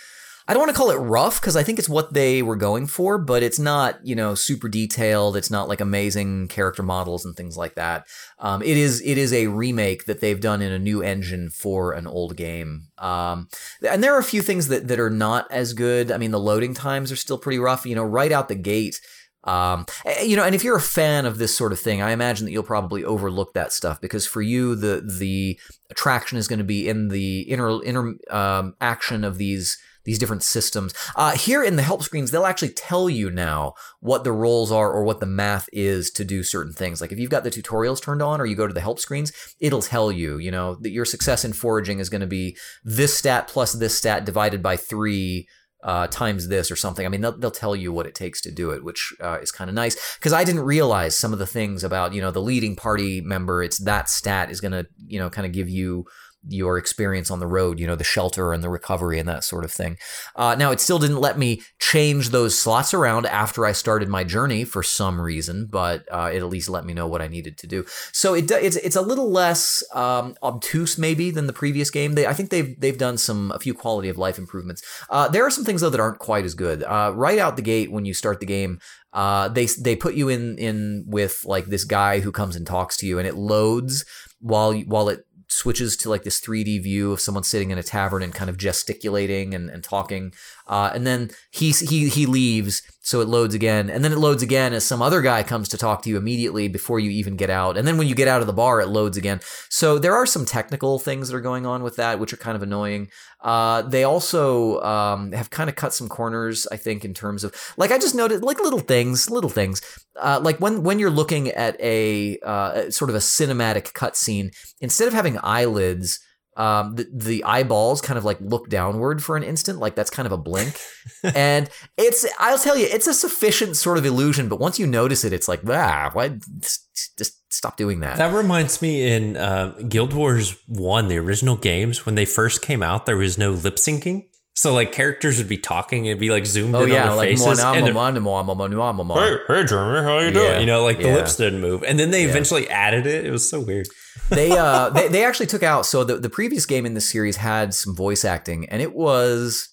I don't want to call it rough because I think it's what they were going for, but it's not, you know, super detailed. It's not like amazing character models and things like that. Um, it is it is a remake that they've done in a new engine for an old game. Um, and there are a few things that that are not as good. I mean, the loading times are still pretty rough. You know, right out the gate. Um, eh, you know, and if you're a fan of this sort of thing, I imagine that you'll probably overlook that stuff because for you, the the attraction is going to be in the inner inner um, action of these these different systems. Uh, here in the help screens, they'll actually tell you now what the roles are or what the math is to do certain things. Like if you've got the tutorials turned on or you go to the help screens, it'll tell you, you know, that your success in foraging is going to be this stat plus this stat divided by three uh, times this or something. I mean, they'll, they'll tell you what it takes to do it, which uh, is kind of nice because I didn't realize some of the things about, you know, the leading party member, it's that stat is going to, you know, kind of give you your experience on the road, you know, the shelter and the recovery and that sort of thing. Uh, now, it still didn't let me change those slots around after I started my journey for some reason, but uh, it at least let me know what I needed to do. So it, it's it's a little less um, obtuse maybe than the previous game. They I think they've they've done some a few quality of life improvements. Uh, there are some things though that aren't quite as good. Uh, right out the gate when you start the game, uh, they they put you in in with like this guy who comes and talks to you, and it loads while while it switches to like this 3D view of someone sitting in a tavern and kind of gesticulating and, and talking. Uh, and then he, he, he leaves, so it loads again. And then it loads again as some other guy comes to talk to you immediately before you even get out. And then when you get out of the bar, it loads again. So there are some technical things that are going on with that, which are kind of annoying. Uh, they also um, have kind of cut some corners, I think, in terms of like I just noted like little things, little things. Uh, like when when you're looking at a uh, sort of a cinematic cutscene, instead of having eyelids, um, the, the eyeballs kind of like look downward for an instant, like that's kind of a blink. and it's, I'll tell you, it's a sufficient sort of illusion, but once you notice it, it's like, ah, why just stop doing that? That reminds me in uh, Guild Wars 1, the original games, when they first came out, there was no lip syncing. So like characters would be talking and be like zoomed oh, in yeah, on their like, faces. "Mwa, and mwa, it- mwa, mwa, mwa, mwa, mwa." hey, hey, Jeremy, how you doing? Yeah, You know, like the lips didn't move, and then they Yeah. eventually added it. It was so weird. they uh they, they actually took out so the, the previous game in this series had some voice acting and it was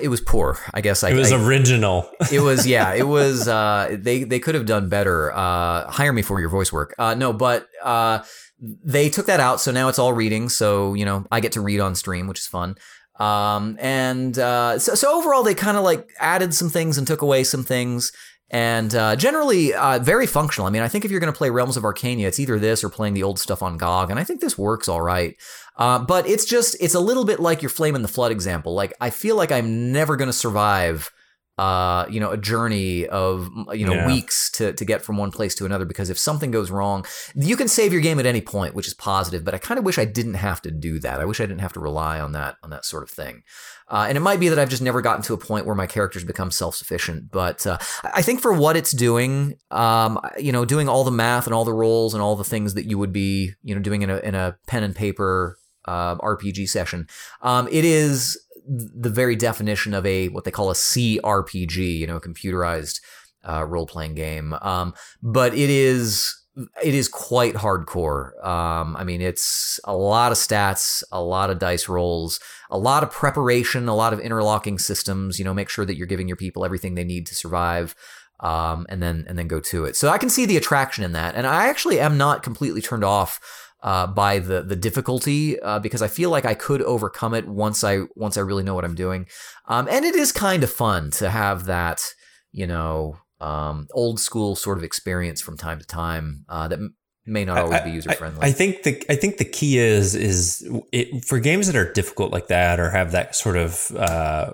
it was poor i guess i It was I- original. it was yeah it was uh they they could have done better uh hire me for your voice work uh no but uh they took that out so now it's all reading so you know i get to read on stream which is fun um and uh so, so overall they kind of like added some things and took away some things and uh, generally uh, very functional. I mean, I think if you're going to play Realms of Arkania, it's either this or playing the old stuff on GOG, and I think this works all right. Uh, but it's just it's a little bit like your Flame in the Flood example. Like I feel like I'm never going to survive, uh, you know, a journey of you know Yeah. weeks to to get from one place to another because if something goes wrong, you can save your game at any point, which is positive. But I kind of wish I didn't have to do that. I wish I didn't have to rely on that on that sort of thing. Uh, and it might be that I've just never gotten to a point where my characters become self sufficient. But uh, I think for what it's doing, um, you know, doing all the math and all the rolls and all the things that you would be, you know, doing in a in a pen and paper uh, RPG session, um, it is the very definition of a what they call a CRPG, you know, a computerized uh, role playing game. Um, but it is it is quite hardcore. Um, I mean, it's a lot of stats, a lot of dice rolls, a lot of preparation, a lot of interlocking systems. You know, make sure that you're giving your people everything they need to survive, um, and then and then go to it. So I can see the attraction in that, and I actually am not completely turned off. Uh, by the the difficulty uh, because I feel like I could overcome it once I once I really know what I'm doing, um, and it is kind of fun to have that you know um, old school sort of experience from time to time uh, that may not always I- be user friendly. I, think the I think the key is is it, for games that are difficult like that or have that sort of uh,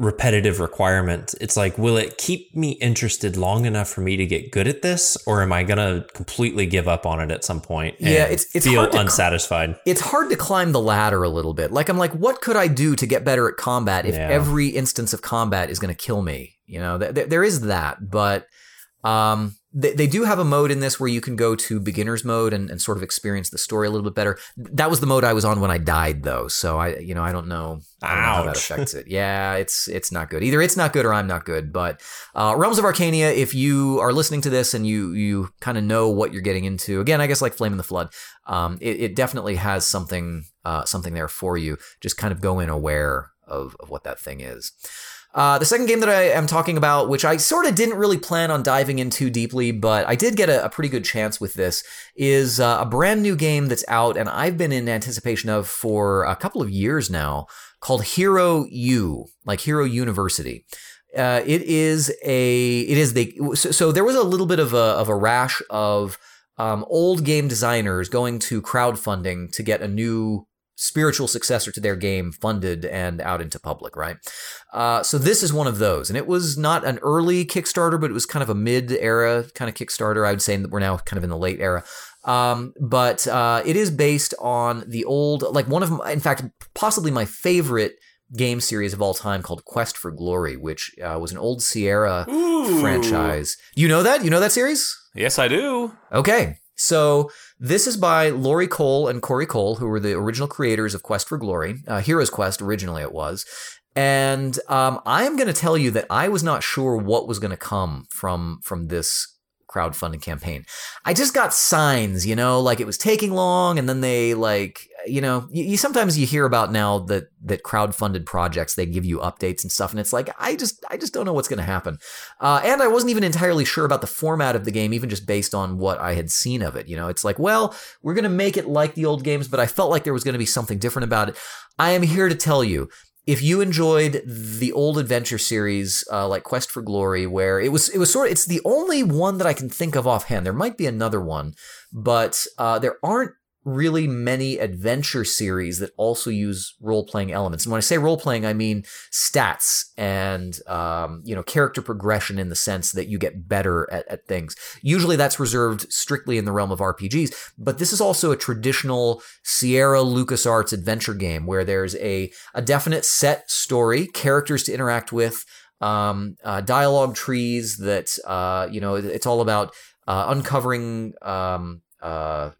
repetitive requirement. It's like, will it keep me interested long enough for me to get good at this, or am I gonna completely give up on it at some point? And Yeah, it's- it's feel to cl- unsatisfied. it's hard to climb the ladder a little bit. Like I'm like, what could I do to get better at combat if Yeah. every instance of combat is going to kill me? You know, th- th- there is that, but um, they, they do have a mode in this where you can go to beginners mode and, and sort of experience the story a little bit better. That was the mode I was on when I died, though. So I, you know, I don't know, I don't know how that affects it. Yeah, it's it's not good. Either it's not good or I'm not good. But uh, Realms of Arkania, if you are listening to this and you you kind of know what you're getting into, again, I guess like Flame in the Flood, um, it, it definitely has something uh, something there for you. Just kind of go in aware of, of what that thing is. Uh, the second game that I am talking about, which I sort of didn't really plan on diving into deeply, but I did get a, a pretty good chance with this, is uh, a brand new game that's out and I've been in anticipation of for a couple of years now called Hero U, like Hero University. Uh, it is a it is the so, so there was a little bit of a of a rash of um, old game designers going to crowdfunding to get a new spiritual successor to their game funded and out into public, right? Uh, so this is one of those, and it was not an early Kickstarter, but it was kind of a mid-era kind of Kickstarter. I would say that we're now kind of in the late era. Um, but uh, it is based on the old, like one of, my, in fact, possibly my favorite game series of all time called Quest for Glory, which uh, was an old Sierra Ooh. franchise. You know that? You know that series? Yes, I do. Okay. So this is by Lori Cole and Corey Cole, who were the original creators of Quest for Glory, uh, Heroes Quest originally it was. And um, I am going to tell you that I was not sure what was going to come from from this crowdfunding campaign. I just got signs, you know, like it was taking long, and then they like, you know, you, you sometimes you hear about now that that crowdfunded projects they give you updates and stuff, and it's like I just I just don't know what's going to happen. Uh, and I wasn't even entirely sure about the format of the game, even just based on what I had seen of it. You know, it's like, well, we're going to make it like the old games, but I felt like there was going to be something different about it. I am here to tell you if you enjoyed the old adventure series uh, like quest for glory where it was it was sort of it's the only one that i can think of offhand. There might be another one but uh, there aren't really many adventure series that also use role playing elements. And when I say role playing, I mean stats and um, you know character progression in the sense that you get better at, at things. Usually that's reserved strictly in the realm of RPGs, but this is also a traditional Sierra LucasArts adventure game where there's a a definite set story, characters to interact with. Um, uh, dialogue trees that uh, you know it's all about uh, uncovering um, uh,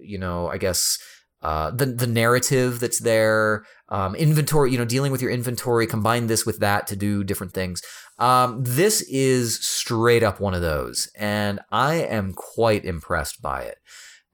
you know, I guess uh, the the narrative that's there, um, inventory, you know, dealing with your inventory, combine this with that to do different things. Um, this is straight up one of those, and I am quite impressed by it.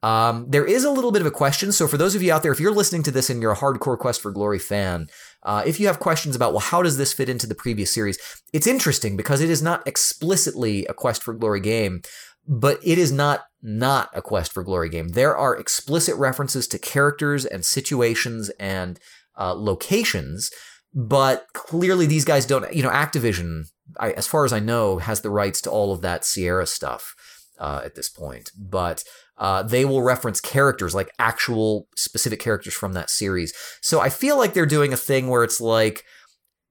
Um, there is a little bit of a question. So, for those of you out there, if you're listening to this and you're a hardcore Quest for Glory fan, uh, if you have questions about, well, how does this fit into the previous series? It's interesting because it is not explicitly a Quest for Glory game, but it is not not a Quest for Glory game. There are explicit references to characters and situations and uh, locations, but clearly these guys don't. You know, Activision, I, as far as I know, has the rights to all of that Sierra stuff uh, at this point, but. Uh, they will reference characters like actual specific characters from that series. So I feel like they're doing a thing where it's like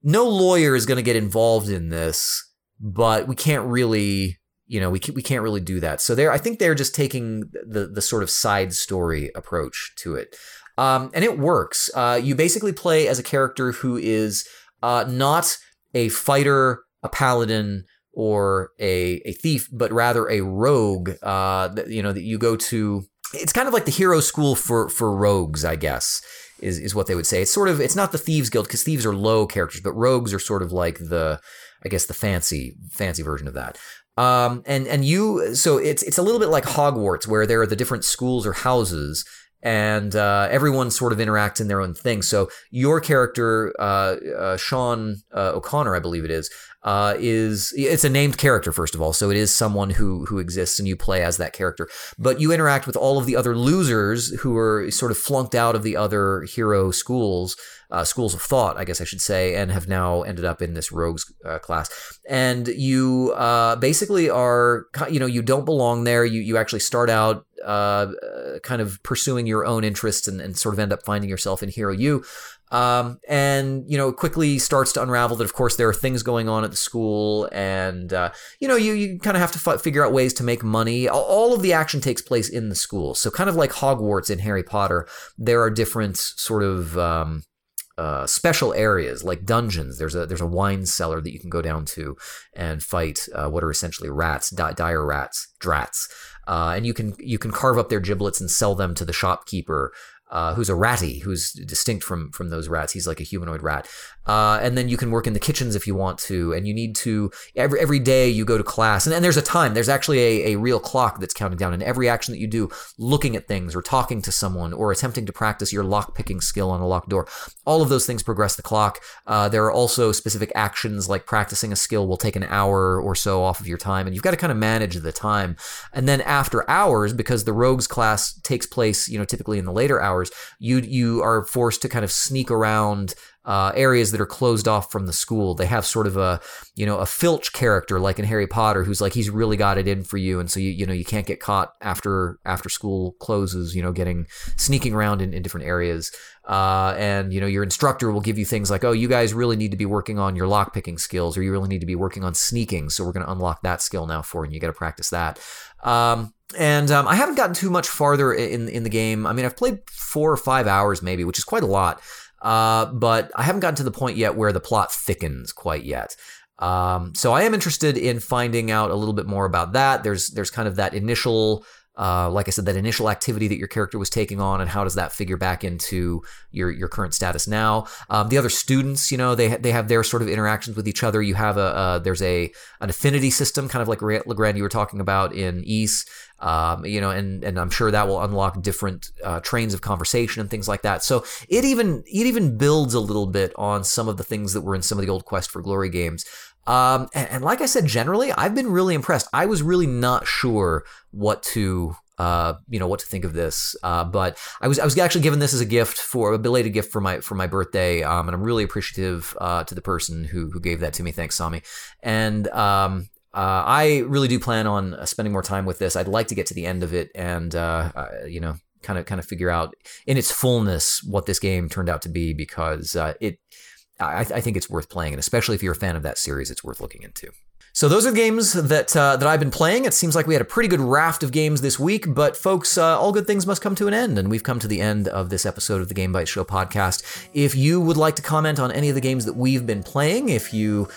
no lawyer is going to get involved in this, but we can't really you know we we can't really do that. So there, I think they're just taking the the sort of side story approach to it, um, and it works. Uh, you basically play as a character who is uh, not a fighter, a paladin, or a a thief, but rather a rogue. Uh, you know that you go to. It's kind of like the hero school for for rogues, I guess. Is, is what they would say. It's sort of it's not the thieves guild because thieves are low characters, but rogues are sort of like the I guess the fancy fancy version of that. Um, and and you so it's it's a little bit like Hogwarts where there are the different schools or houses and uh, everyone sort of interacts in their own thing. So your character, uh, uh, Sean uh, O'Connor, I believe it is, uh, is it's a named character first of all, so it is someone who who exists and you play as that character. But you interact with all of the other losers who are sort of flunked out of the other hero schools uh, schools of thought, I guess I should say, and have now ended up in this rogues uh, class. And you uh, basically are, you know, you don't belong there. You you actually start out uh, kind of pursuing your own interests and, and sort of end up finding yourself in Hero U. Um, and you know quickly starts to unravel that of course there are things going on at the school and uh, you know you, you kind of have to f- figure out ways to make money. All of the action takes place in the school. So kind of like hogwarts in harry potter there are different sort of um, uh, special areas like dungeons. There's a there's a wine cellar that you can go down to and fight uh, what are essentially rats, di- dire rats, drats, uh, and you can you can carve up their giblets and sell them to the shopkeeper uh, who's a ratty, who's distinct from from those rats. He's like a humanoid rat. Uh, and then you can work in the kitchens if you want to. And you need to every every day you go to class, and, and there's a time. There's actually a, a real clock that's counting down. And every action that you do, looking at things or talking to someone or attempting to practice your lock picking skill on a locked door, all of those things progress the clock. Uh, there are also specific actions like practicing a skill will take an hour or so off of your time, and you've got to kind of manage the time. And then after hours, because the rogues class takes place, you know, typically in the later hours, you you are forced to kind of sneak around uh, areas that are closed off from the school. They have sort of a, you know, a Filch character like in Harry Potter, who's like he's really got it in for you, and so you you know you can't get caught after after school closes. You know, getting sneaking around in, in different areas. Uh, and you know your instructor will give you things like, oh, you guys really need to be working on your lock picking skills, or you really need to be working on sneaking. So we're going to unlock that skill now for you. And you got to practice that. Um, and um, I haven't gotten too much farther in in the game. I mean, I've played four or five hours maybe, which is quite a lot. Uh, but I haven't gotten to the point yet where the plot thickens quite yet. Um, so I am interested in finding out a little bit more about that. There's there's kind of that initial uh, like I said, that initial activity that your character was taking on, and how does that figure back into your your current status now? Um, the other students, you know, they ha- they have their sort of interactions with each other. You have a uh, there's a an affinity system, kind of like LeGrande you were talking about in Ys. Um, you know, and and I'm sure that will unlock different uh, trains of conversation and things like that. So it even it even builds a little bit on some of the things that were in some of the old Quest for Glory games. Um, and, and, like I said, generally, I've been really impressed. I was really not sure what to, uh, you know, what to think of this. Uh, but I was, I was actually given this as a gift for a belated gift for my, for my birthday. Um, and I'm really appreciative, uh, to the person who, who gave that to me. Thanks, Sami. And, um, uh, I really do plan on uh, spending more time with this. I'd like to get to the end of it and, uh, you know, kind of, kind of figure out in its fullness what this game turned out to be because, it, I, I, think it's worth playing, and especially if you're a fan of that series, it's worth looking into. So those are the games that uh, that I've been playing. It seems like we had a pretty good raft of games this week, but folks, uh, all good things must come to an end, and we've come to the end of this episode of the Game Bytes Show podcast. If you would like to comment on any of the games that we've been playing, if you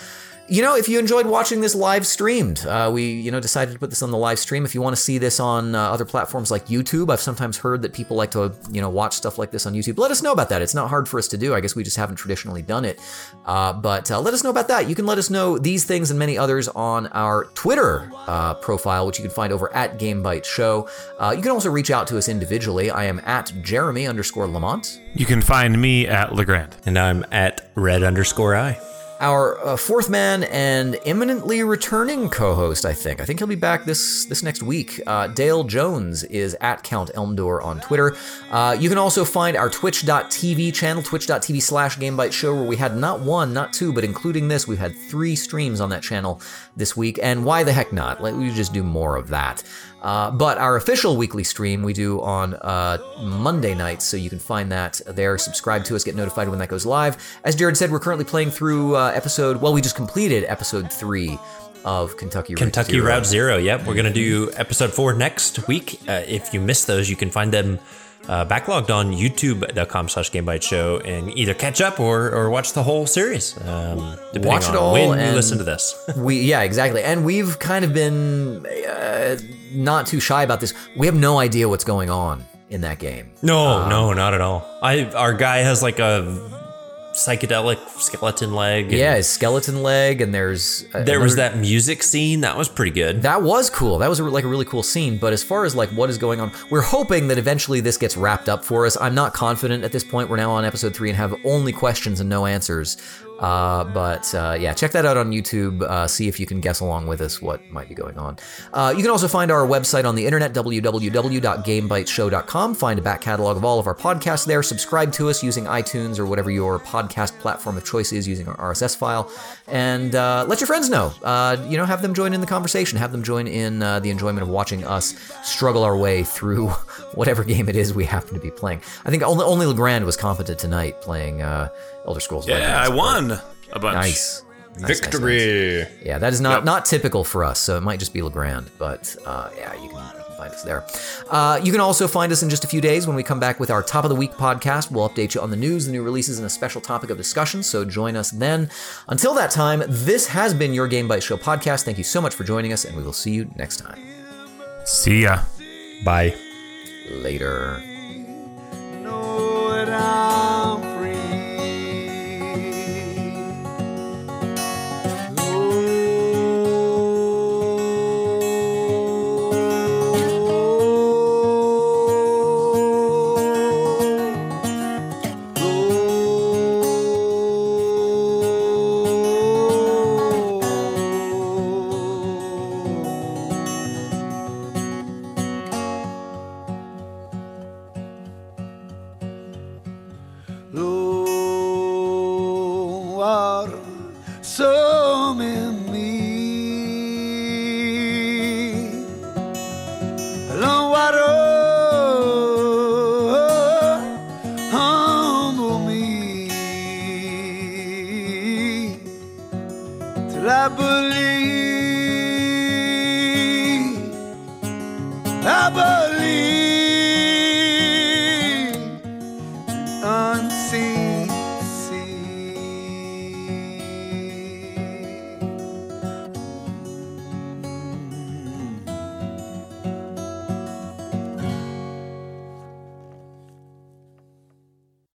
you know, if you enjoyed watching this live streamed, uh, we, you know, decided to put this on the live stream. If you want to see this on uh, other platforms like YouTube, I've sometimes heard that people like to, you know, watch stuff like this on YouTube. Let us know about that. It's not hard for us to do. I guess we just haven't traditionally done it. Uh, but uh, let us know about that. You can let us know these things and many others on our Twitter uh, profile, which you can find over at Game Bytes Show. Uh, you can also reach out to us individually. I am at Jeremy underscore Lamont. You can find me at LeGrande. And I'm at Red underscore I our uh, fourth man and imminently returning co-host. I think. I think he'll be back this this next week. Uh, Dale Jones is at Count Elmdor on Twitter. Uh, you can also find our Twitch.tv channel, Twitch.tv slash Game Bytes Show, where we had not one, not two, but including this, we've had three streams on that channel this week. And why the heck not? Let we just do more of that. Uh, but our official weekly stream we do on uh, Monday nights, so you can find that there. Subscribe to us, get notified when that goes live. As Jerod said, we're currently playing through uh, episode. Well, we just completed episode three of Kentucky Route Kentucky Zero. Route Zero. Yep, we're gonna do episode four next week. Uh, if you missed those, you can find them uh, backlogged on youtube.com slash game show and either catch up or, or watch the whole series um, watch it all when you listen to this. we yeah exactly. And we've kind of been uh, not too shy about this. We have no idea what's going on in that game. No um, no not at all. I our guy has like a psychedelic skeleton leg. yeah, his skeleton leg, and there's uh, there another, was that music scene that was pretty good. That was cool. That was a, like a really cool scene. But as far as like what is going on, we're hoping that eventually this gets wrapped up for us. I'm not confident at this point. We're now on episode three and have only questions and no answers. Uh, but uh, yeah, check that out on YouTube. Uh, see if you can guess along with us what might be going on. Uh, you can also find our website on the internet, www.gamebytesshow.com. Find a back catalog of all of our podcasts there. Subscribe to us using iTunes or whatever your podcast platform of choice is using our RSS file. And uh, let your friends know. Uh, you know, have them join in the conversation. Have them join in the enjoyment of watching us struggle our way through whatever game it is we happen to be playing. I think only, only LeGrande was competent tonight playing Elder Scrolls. Yeah, I won a bunch. Nice. Nice, Victory. Nice, nice. Yeah, that is not yep. not typical for us, so it might just be LeGrande, but uh, yeah, you can, find us there. Uh, you can also find us in just a few days when we come back with our top of the week podcast. We'll update you on the news, the new releases, and a special topic of discussion. So join us then. Until that time, this has been your Game Byte Show podcast. Thank you so much for joining us, and we will see you next time. See ya. Bye. Later.